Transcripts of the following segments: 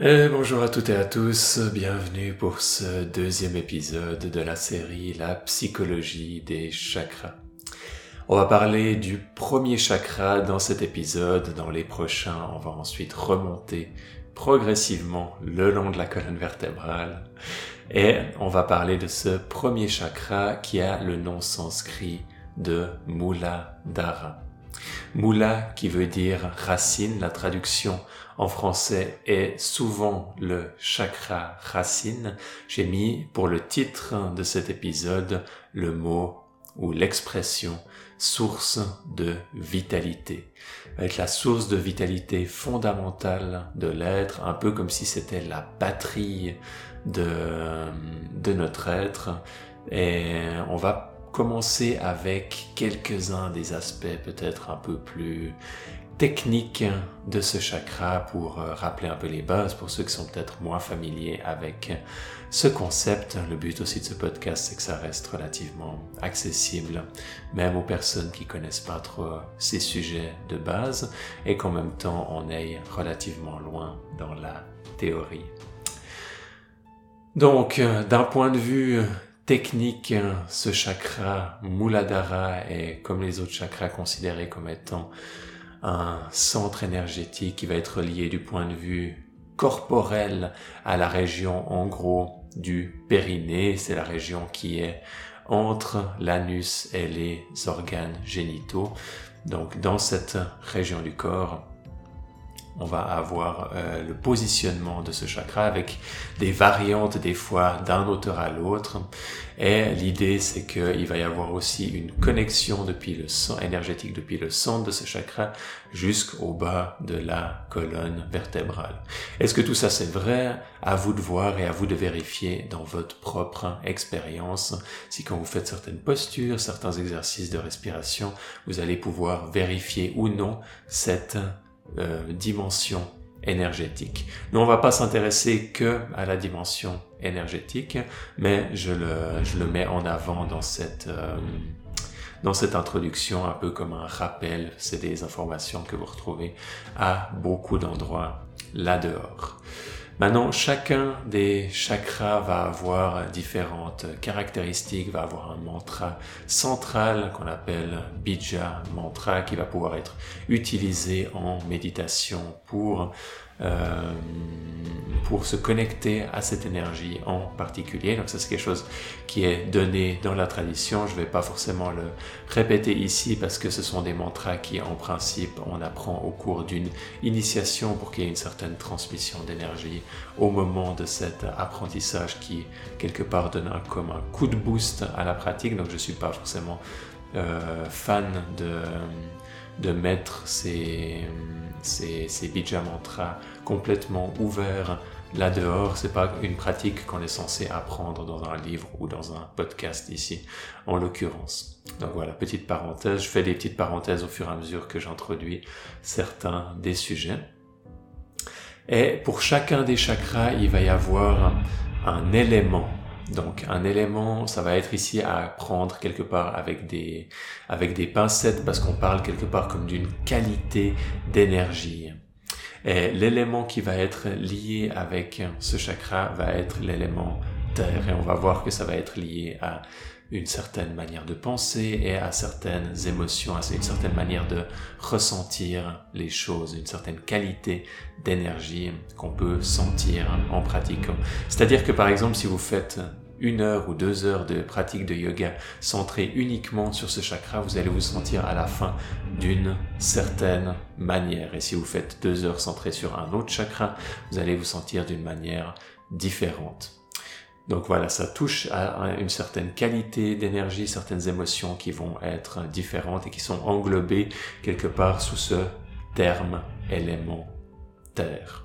Et bonjour à toutes et à tous, bienvenue pour ce deuxième épisode de la série La psychologie des chakras. On va parler du premier chakra dans cet épisode, dans les prochains on va ensuite remonter progressivement le long de la colonne vertébrale et on va parler de ce premier chakra qui a le nom sanskrit de Muladhara. Mula qui veut dire racine, la traduction en français est souvent le chakra racine. J'ai mis pour le titre de cet épisode le mot ou l'expression source de vitalité. Être la source de vitalité fondamentale de l'être, un peu comme si c'était la batterie de, de notre être. Et on va commencer avec quelques-uns des aspects peut-être un peu plus techniques de ce chakra pour euh, rappeler un peu les bases pour ceux qui sont peut-être moins familiers avec ce concept. Le but aussi de ce podcast, c'est que ça reste relativement accessible, même aux personnes qui connaissent pas trop ces sujets de base et qu'en même temps on aille relativement loin dans la théorie. Donc, euh, d'un point de vue technique, ce chakra Muladhara est, comme les autres chakras, considéré comme étant un centre énergétique qui va être lié du point de vue corporel à la région, en gros, du périnée. C'est la région qui est entre l'anus et les organes génitaux. Donc, dans cette région du corps, on va avoir euh, le positionnement de ce chakra avec des variantes des fois d'un auteur à l'autre. Et l'idée, c'est qu'il va y avoir aussi une connexion depuis le sang énergétique depuis le centre de ce chakra jusqu'au bas de la colonne vertébrale. Est-ce que tout ça c'est vrai? À vous de voir et à vous de vérifier dans votre propre expérience. Si quand vous faites certaines postures, certains exercices de respiration, vous allez pouvoir vérifier ou non cette euh, dimension énergétique. Nous, on va pas s'intéresser que à la dimension énergétique, mais je le, je le mets en avant dans cette, euh, dans cette introduction, un peu comme un rappel. C'est des informations que vous retrouvez à beaucoup d'endroits là-dehors. Maintenant, chacun des chakras va avoir différentes caractéristiques, va avoir un mantra central qu'on appelle bija mantra qui va pouvoir être utilisé en méditation pour euh, pour se connecter à cette énergie en particulier. Donc ça c'est quelque chose qui est donné dans la tradition. Je ne vais pas forcément le répéter ici parce que ce sont des mantras qui en principe on apprend au cours d'une initiation pour qu'il y ait une certaine transmission d'énergie au moment de cet apprentissage qui quelque part donne un, comme un coup de boost à la pratique. Donc je ne suis pas forcément euh, fan de, de mettre ces ces, ces bija mantras complètement ouverts là dehors. C'est pas une pratique qu'on est censé apprendre dans un livre ou dans un podcast ici, en l'occurrence. Donc voilà, petite parenthèse. Je fais des petites parenthèses au fur et à mesure que j'introduis certains des sujets. Et pour chacun des chakras, il va y avoir un élément donc un élément, ça va être ici à prendre quelque part avec des, avec des pincettes parce qu'on parle quelque part comme d'une qualité d'énergie. Et l'élément qui va être lié avec ce chakra va être l'élément terre et on va voir que ça va être lié à une certaine manière de penser et à certaines émotions, à une certaine manière de ressentir les choses, une certaine qualité d'énergie qu'on peut sentir en pratiquant. C'est-à-dire que par exemple, si vous faites une heure ou deux heures de pratique de yoga centrée uniquement sur ce chakra, vous allez vous sentir à la fin d'une certaine manière. Et si vous faites deux heures centrées sur un autre chakra, vous allez vous sentir d'une manière différente. Donc voilà, ça touche à une certaine qualité d'énergie, certaines émotions qui vont être différentes et qui sont englobées quelque part sous ce terme élément terre.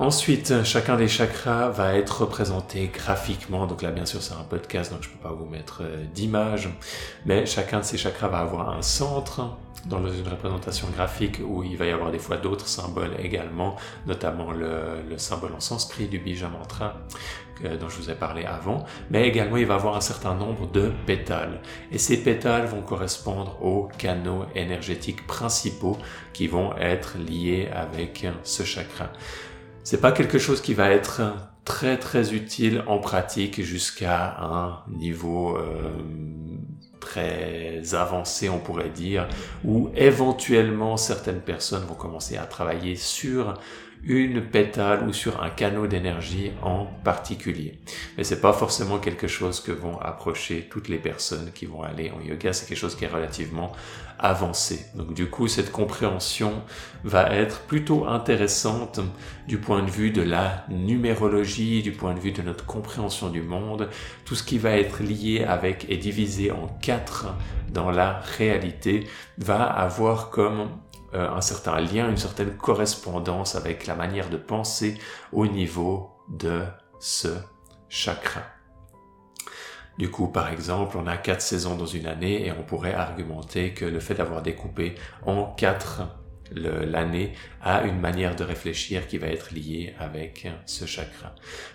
Ensuite, chacun des chakras va être représenté graphiquement. Donc là, bien sûr, c'est un podcast, donc je peux pas vous mettre euh, d'image. Mais chacun de ces chakras va avoir un centre dans une représentation graphique où il va y avoir des fois d'autres symboles également, notamment le, le symbole en sanskrit du bija mantra dont je vous ai parlé avant, mais également il va avoir un certain nombre de pétales. Et ces pétales vont correspondre aux canaux énergétiques principaux qui vont être liés avec ce chakra. C'est pas quelque chose qui va être très très utile en pratique jusqu'à un niveau euh, très avancé, on pourrait dire, où éventuellement certaines personnes vont commencer à travailler sur une pétale ou sur un canot d'énergie en particulier. Mais c'est pas forcément quelque chose que vont approcher toutes les personnes qui vont aller en yoga, c'est quelque chose qui est relativement avancé. Donc du coup, cette compréhension va être plutôt intéressante du point de vue de la numérologie, du point de vue de notre compréhension du monde, tout ce qui va être lié avec et divisé en quatre dans la réalité va avoir comme euh, un certain lien, une certaine correspondance avec la manière de penser au niveau de ce chakra. Du coup, par exemple, on a quatre saisons dans une année et on pourrait argumenter que le fait d'avoir découpé en quatre l'année a une manière de réfléchir qui va être liée avec ce chakra.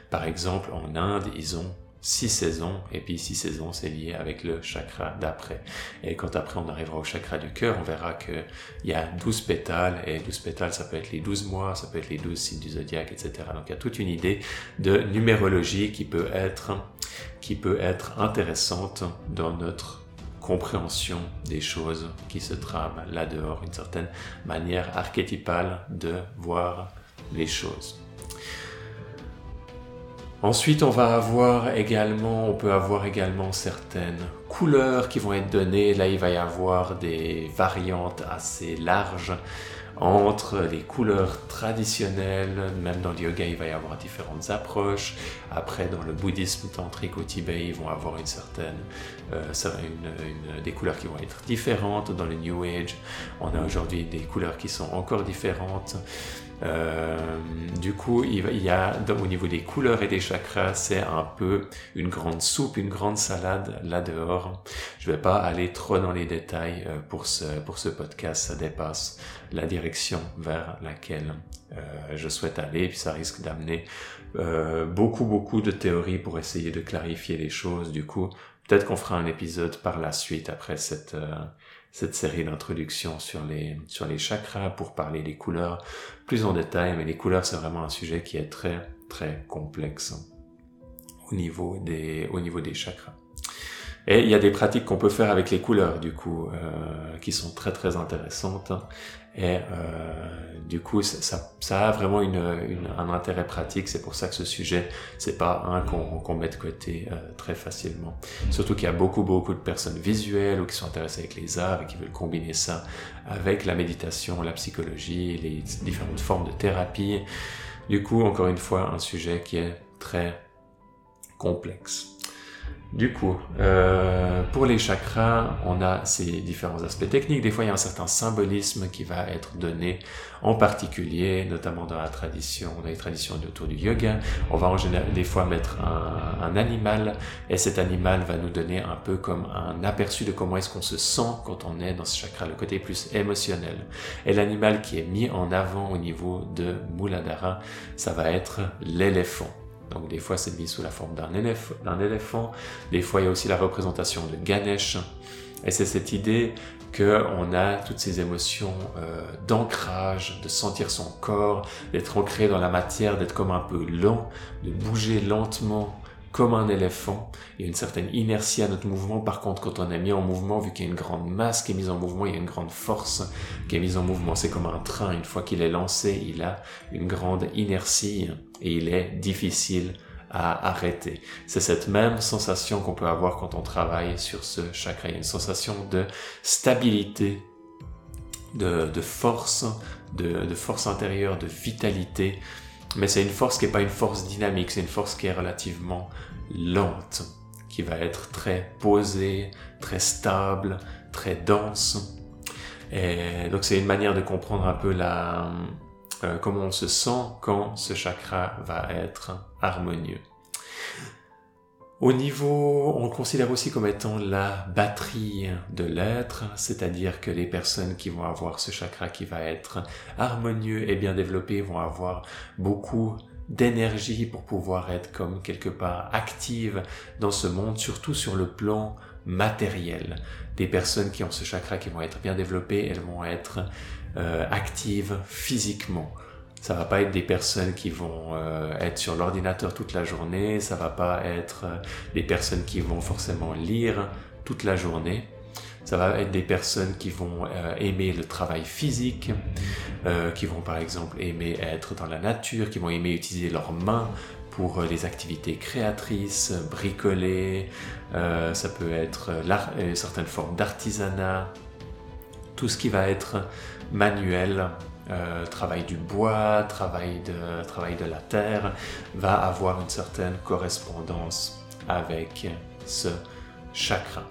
Par exemple, en Inde, ils ont six saisons, et puis six saisons, c'est lié avec le chakra d'après. Et quand après on arrivera au chakra du cœur, on verra qu'il y a douze pétales, et douze pétales, ça peut être les douze mois, ça peut être les douze signes du zodiaque, etc. Donc il y a toute une idée de numérologie qui peut être, qui peut être intéressante dans notre compréhension des choses qui se trament là dehors, une certaine manière archétypale de voir les choses. Ensuite, on va avoir également, on peut avoir également certaines couleurs qui vont être données. Là, il va y avoir des variantes assez larges entre les couleurs traditionnelles, même dans le yoga, il va y avoir différentes approches. Après, dans le bouddhisme tantrique au Tibet, ils vont avoir une certaine, euh, des couleurs qui vont être différentes. Dans le New Age, on a aujourd'hui des couleurs qui sont encore différentes. Euh, du coup, il y a au niveau des couleurs et des chakras, c'est un peu une grande soupe, une grande salade là dehors. Je vais pas aller trop dans les détails euh, pour ce pour ce podcast, ça dépasse la direction vers laquelle euh, je souhaite aller, puis ça risque d'amener beaucoup beaucoup de théories pour essayer de clarifier les choses. Du coup, peut-être qu'on fera un épisode par la suite après cette cette série d'introductions sur les, sur les chakras pour parler des couleurs plus en détail, mais les couleurs c'est vraiment un sujet qui est très très complexe au niveau des, au chakras. Et il y a des pratiques qu'on peut faire avec les couleurs, du coup, euh, qui sont très très intéressantes. Et euh, du coup, ça, ça, a vraiment une, une, un intérêt pratique. C'est pour ça que ce sujet, c'est pas un qu'on met de côté euh, très facilement. Surtout qu'il y a beaucoup beaucoup de personnes visuelles ou qui sont intéressées avec les arts et qui veulent combiner ça avec la méditation, la psychologie, les différentes formes de thérapie. Du coup, encore une fois, un sujet qui est très complexe. Du coup, euh, pour les chakras, on a ces différents aspects techniques. Des fois, il y a un certain symbolisme qui va être donné, en particulier, notamment dans la tradition, dans les traditions autour du yoga. On va en général, des fois mettre un, un, animal, et cet animal va nous donner un peu comme un aperçu de comment est-ce qu'on se sent quand on est dans ce chakra, le côté plus émotionnel. Et l'animal qui est mis en avant au niveau de Muladhara, ça va être l'éléphant. Donc des fois c'est mis sous la forme d'un éléphant, des fois il y a aussi la représentation de Ganesh. Et c'est cette idée qu'on a toutes ces émotions euh, d'ancrage, de sentir son corps, d'être ancré dans la matière, d'être comme un peu lent, de bouger lentement comme un éléphant. Il y a une certaine inertie à notre mouvement. Par contre, quand on est mis en mouvement, vu qu'il y a une grande masse qui est mise en mouvement, il y a une grande force qui est mise en mouvement. C'est comme un train. Une fois qu'il est lancé, il a une grande inertie et il est difficile à arrêter. C'est cette même sensation qu'on peut avoir quand on travaille sur ce chakra. Il y a une sensation de stabilité, de, force, de, de force intérieure, de vitalité mais c'est une force qui n'est pas une force dynamique, c'est une force qui est relativement lente, qui va être très posée, très stable, très dense. Et donc c'est une manière de comprendre un peu la, euh, comment on se sent quand ce chakra va être harmonieux. Au niveau, on considère aussi comme étant la batterie de l'être, c'est-à-dire que les personnes qui vont avoir ce chakra qui va être harmonieux et bien développé vont avoir beaucoup d'énergie pour pouvoir être comme quelque part active dans ce monde, surtout sur le plan matériel. Des personnes qui ont ce chakra qui vont être bien développées, elles vont être euh, actives physiquement. Ça va pas être des personnes qui vont euh, être sur l'ordinateur toute la journée, ça va pas être euh, des personnes qui vont forcément lire toute la journée. Ça va être des personnes qui vont euh, aimer le travail physique, qui vont par exemple aimer être dans la nature, qui vont aimer utiliser leurs mains pour les activités créatrices, bricoler, ça peut être certaines formes d'artisanat, tout ce qui va être manuel, euh, travail du bois, travail de, travail de la terre, va avoir une certaine correspondance avec ce chakra.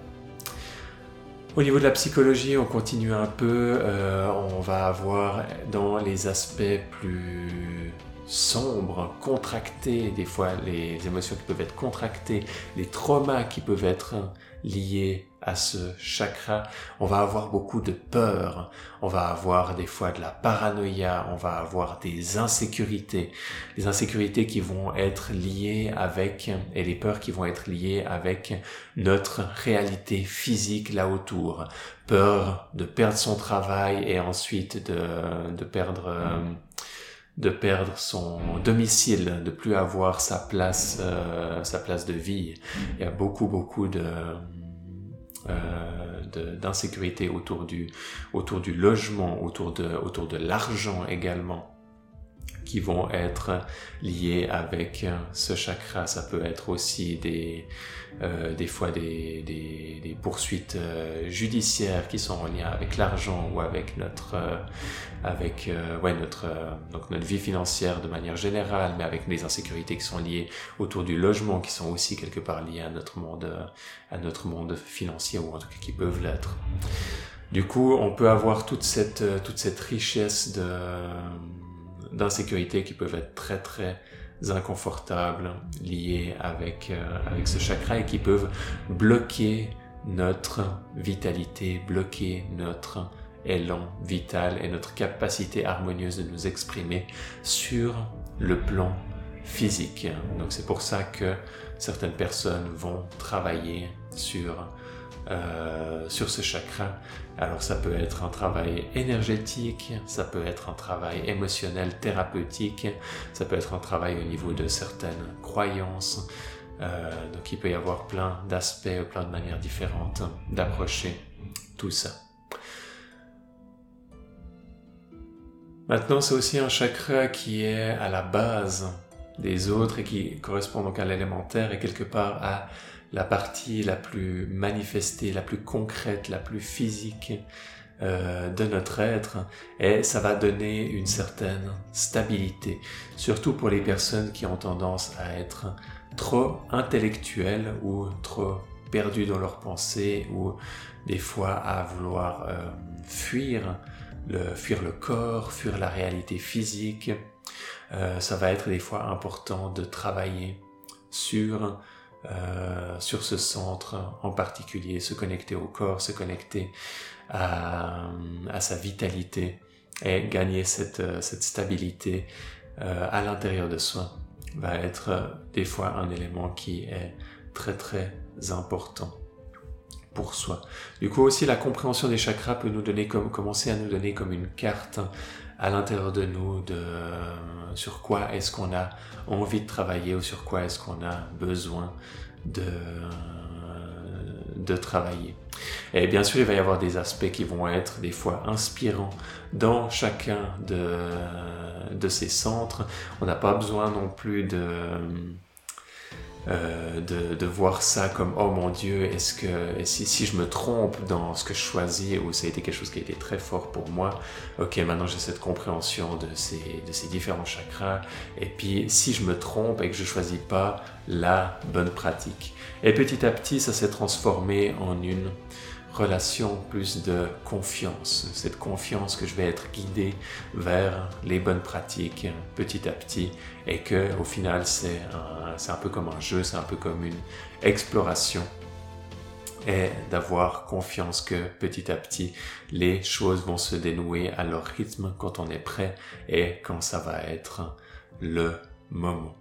Au niveau de la psychologie, on continue un peu, euh, on va avoir dans les aspects plus sombres, contractés, des fois les émotions qui peuvent être contractées, les traumas qui peuvent être liés à ce chakra, on va avoir beaucoup de peur, on va avoir des fois de la paranoïa, on va avoir des insécurités, des insécurités qui vont être liées avec, et les peurs qui vont être liées avec notre réalité physique là autour. Peur de perdre son travail et ensuite de, de perdre... de perdre son domicile, de plus avoir sa place, euh, sa place de vie. Il y a beaucoup, beaucoup de, euh, d'insécurité autour du, autour du logement, autour de, autour de l'argent également qui vont être liés avec ce chakra. Ça peut être aussi des, euh, des fois des, des, des poursuites euh, judiciaires qui sont en lien avec l'argent ou avec notre, euh, avec, euh, ouais, notre, donc notre vie financière de manière générale, mais avec les insécurités qui sont liées autour du logement, qui sont aussi quelque part liées à notre monde, à notre monde financier ou en tout cas qui peuvent l'être. Du coup, on peut avoir toute cette, toute cette richesse de, d'insécurité qui peuvent être très très inconfortables liées avec, euh, avec ce chakra et qui peuvent bloquer notre vitalité, bloquer notre élan vital et notre capacité harmonieuse de nous exprimer sur le plan physique. Donc c'est pour ça que certaines personnes vont travailler sur euh, sur ce chakra. Alors ça peut être un travail énergétique, ça peut être un travail émotionnel, thérapeutique, ça peut être un travail au niveau de certaines croyances. Euh, donc il peut y avoir plein d'aspects, plein de manières différentes d'approcher tout ça. Maintenant, c'est aussi un chakra qui est à la base des autres et qui correspond donc à l'élémentaire et quelque part à la partie la plus manifestée, la plus concrète, la plus physique euh, de notre être et ça va donner une certaine stabilité, surtout pour les personnes qui ont tendance à être trop intellectuelles ou trop perdues dans leurs pensées ou des fois à vouloir euh, fuir le fuir le corps, fuir la réalité physique. Euh, ça va être des fois important de travailler sur euh, sur ce centre en particulier, se connecter au corps, se connecter à, sa vitalité et gagner cette, euh, cette stabilité euh, à l'intérieur de soi va être des fois un élément qui est très très important pour soi. Du coup aussi la compréhension des chakras peut nous donner comme commencer à nous donner comme une carte à l'intérieur de nous de sur quoi est-ce qu'on a envie de travailler ou sur quoi est-ce qu'on a besoin de, de travailler. Et bien sûr, il va y avoir des aspects qui vont être des fois inspirants dans chacun de, de ces centres. On n'a pas besoin non plus de euh, de, de, voir ça comme oh mon Dieu, est-ce que si, si je me trompe dans ce que je choisis ou ça a été quelque chose qui a été très fort pour moi, ok maintenant j'ai cette compréhension de ces, de ces différents chakras et puis si je me trompe et que je choisis pas la bonne pratique. Et petit à petit ça s'est transformé en une relation plus de confiance, cette confiance que je vais être guidé vers les bonnes pratiques petit à petit et que au final c'est un, un peu comme un jeu, c'est un peu comme une exploration et d'avoir confiance que petit à petit les choses vont se dénouer à leur rythme quand on est prêt et quand ça va être le moment.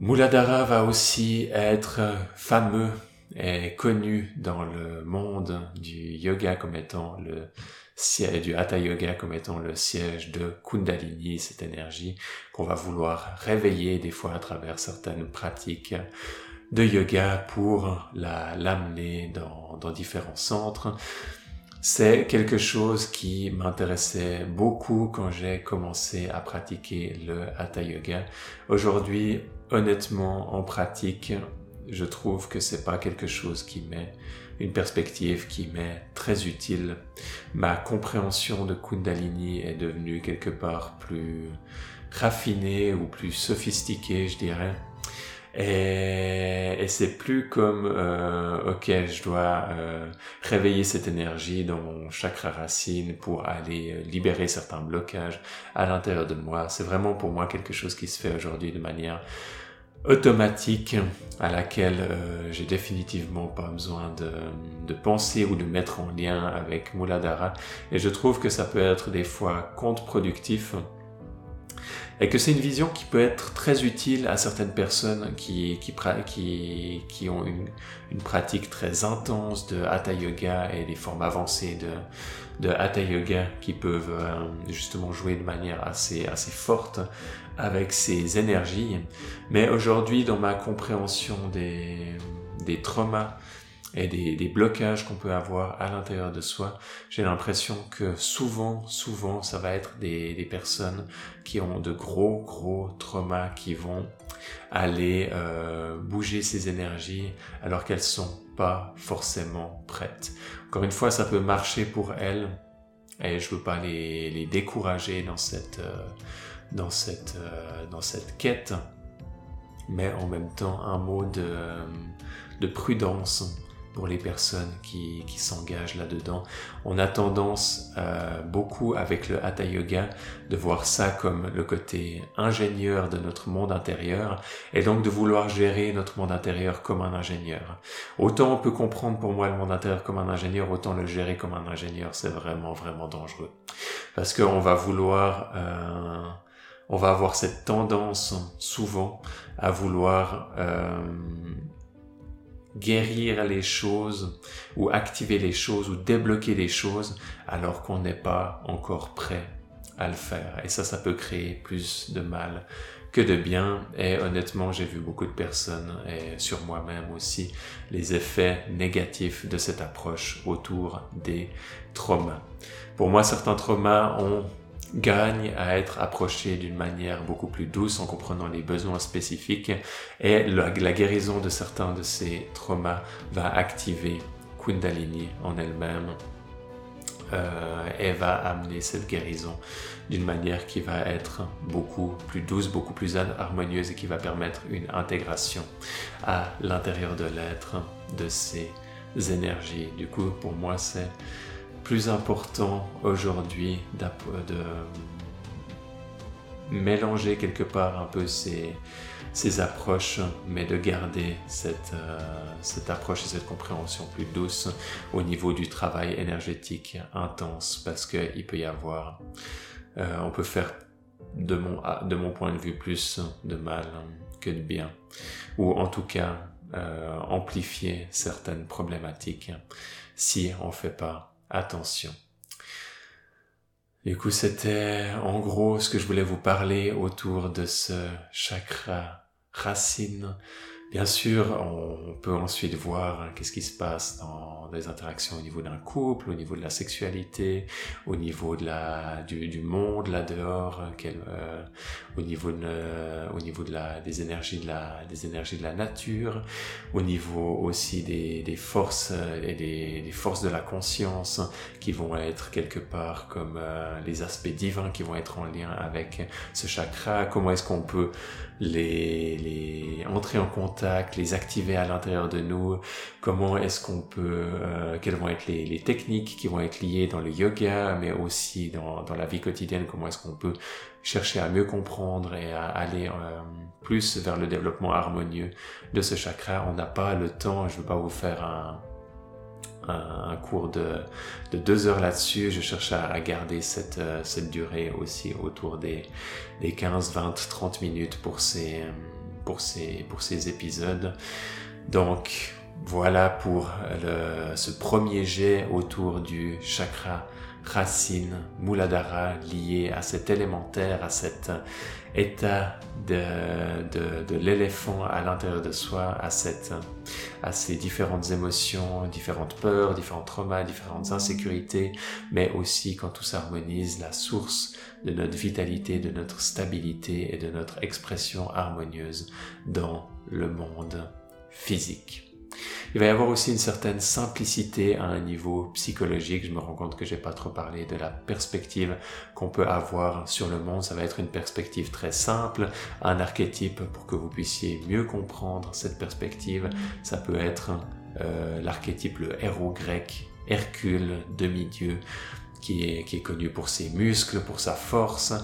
Muladhara va aussi être fameux est connu dans le monde du yoga comme étant le siège, du Hatha Yoga comme étant le siège de Kundalini, cette énergie qu'on va vouloir réveiller des fois à travers certaines pratiques de yoga pour la l'amener dans, dans différents centres. C'est quelque chose qui m'intéressait beaucoup quand j'ai commencé à pratiquer le Hatha Yoga. Aujourd'hui, honnêtement, en pratique, je trouve que c'est pas quelque chose qui met une perspective qui m'est très utile. Ma compréhension de Kundalini est devenue quelque part plus raffinée ou plus sophistiquée, je dirais. Et, c'est plus comme euh, ok je dois euh, réveiller cette énergie dans mon chakra racine pour aller euh, libérer certains blocages à l'intérieur de moi c'est vraiment pour moi quelque chose qui se fait aujourd'hui de manière automatique à laquelle euh, j'ai définitivement pas besoin de, penser ou de mettre en lien avec Muladhara et je trouve que ça peut être des fois contre-productif. Et que c'est une vision qui peut être très utile à certaines personnes qui ont une, une, pratique très intense de Hatha Yoga et des formes avancées de, de Hatha Yoga qui peuvent euh, justement jouer de manière assez, assez forte avec ces énergies. Mais aujourd'hui, dans ma compréhension des, des traumas et des, des blocages qu'on peut avoir à l'intérieur de soi, j'ai l'impression que souvent, souvent, ça va être des, des, personnes qui ont de gros, gros traumas qui vont aller euh, bouger ces énergies alors qu'elles sont pas forcément prêtes. Encore une fois, ça peut marcher pour elles et je veux pas les, décourager dans cette euh, euh, dans cette quête, mais en même temps un mot de prudence pour les personnes qui, qui s'engagent là-dedans. On a tendance euh, beaucoup avec le Hatha Yoga de voir ça comme le côté ingénieur de notre monde intérieur et donc de vouloir gérer notre monde intérieur comme un ingénieur. Autant on peut comprendre pour moi le monde intérieur comme un ingénieur, autant le gérer comme un ingénieur, c'est vraiment vraiment dangereux. Parce qu'on va vouloir... Euh, on va avoir cette tendance souvent à vouloir euh, guérir les choses ou activer les choses ou débloquer les choses alors qu'on n'est pas encore prêt à le faire. Et ça, ça peut créer plus de mal que de bien. Et honnêtement, j'ai vu beaucoup de personnes, et sur moi-même aussi, les effets négatifs de cette approche autour des traumas. Pour moi, certains traumas ont gagne à être approché d'une manière beaucoup plus douce en comprenant les besoins spécifiques et la, guérison de certains de ces traumas va activer Kundalini en elle-même euh, et va amener cette guérison d'une manière qui va être beaucoup plus douce, beaucoup plus harmonieuse et qui va permettre une intégration à l'intérieur de l'être de ces énergies. Du coup, pour moi, c'est plus important aujourd'hui de mélanger quelque part un peu ces, approches, mais de garder cette, euh, cette approche et cette compréhension plus douce au niveau du travail énergétique intense, parce qu'il peut y avoir, euh, on peut faire de mon, de mon point de vue plus de mal que de bien, ou en tout cas euh, amplifier certaines problématiques si on ne fait pas attention. Du coup, c'était en gros ce que je voulais vous parler autour de ce chakra racine Bien sûr, on peut ensuite voir hein, qu'est-ce qui se passe dans des interactions au niveau d'un couple, au niveau de la sexualité, au niveau de la du, du monde là dehors, quel, euh, au niveau de, au niveau de la des énergies de la des énergies de la nature, au niveau aussi des, des forces et des, des forces de la conscience qui vont être quelque part comme euh, les aspects divins qui vont être en lien avec ce chakra. Comment est-ce qu'on peut les, les entrer en contact les activer à l'intérieur de nous, comment est-ce qu'on peut, euh, quelles vont être les, techniques qui vont être liées dans le yoga, mais aussi dans, la vie quotidienne, comment est-ce qu'on peut chercher à mieux comprendre et à aller euh, plus vers le développement harmonieux de ce chakra. On n'a pas le temps, je ne veux pas vous faire un, cours de, de, deux heures là-dessus. Je cherche à, garder cette, euh, cette durée aussi autour des, des 15, 20, 30 minutes pour ces, pour ces, pour ces épisodes. Donc, voilà pour le, ce premier jet autour du chakra racine Muladhara lié à cet élémentaire, à cet état de, de, de l'éléphant à l'intérieur de soi, à, cette, à ces différentes émotions, différentes peurs, différents traumas, différentes insécurités, mais aussi quand tout s'harmonise, la source de notre vitalité, de notre stabilité et de notre expression harmonieuse dans le monde physique. Il va y avoir aussi une certaine simplicité à un niveau psychologique. Je me rends compte que j'ai pas trop parlé de la perspective qu'on peut avoir sur le monde. Ça va être une perspective très simple, un archétype pour que vous puissiez mieux comprendre cette perspective. Ça peut être euh, l'archétype, le héros grec, Hercule, demi-dieu, qui est, qui est connu pour ses muscles, pour sa force,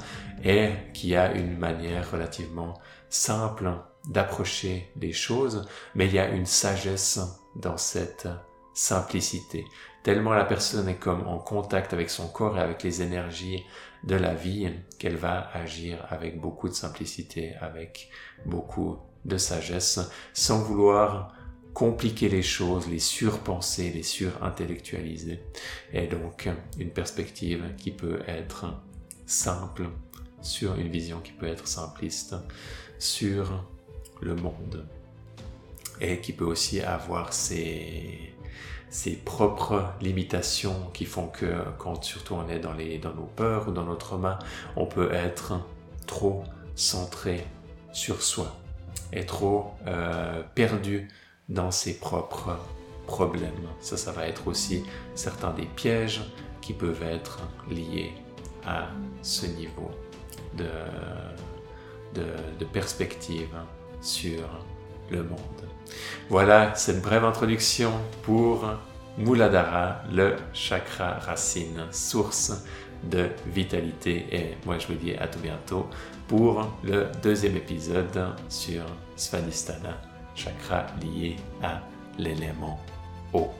et qui a une manière relativement simple d'approcher les choses, mais il y a une sagesse dans cette simplicité. Tellement la personne est comme en contact avec son corps et avec les énergies de la vie qu'elle va agir avec beaucoup de simplicité, avec beaucoup de sagesse, sans vouloir compliquer les choses, les surpenser, les surintellectualiser. Et donc une perspective qui peut être simple sur une vision qui peut être simpliste sur le monde et qui peut aussi avoir ses, ses propres limitations qui font que quand surtout on est dans, les, dans nos peurs ou dans notre main, on peut être trop centré sur soi et trop euh, perdu dans ses propres problèmes. Ça, ça va être aussi certains des pièges qui peuvent être liés à ce niveau de, de, perspective sur le monde. Voilà cette brève introduction pour Muladhara, le chakra racine, source de vitalité. Et moi, je vous dis à tout bientôt pour le deuxième épisode sur Svadhisthana, chakra lié à l'élément eau.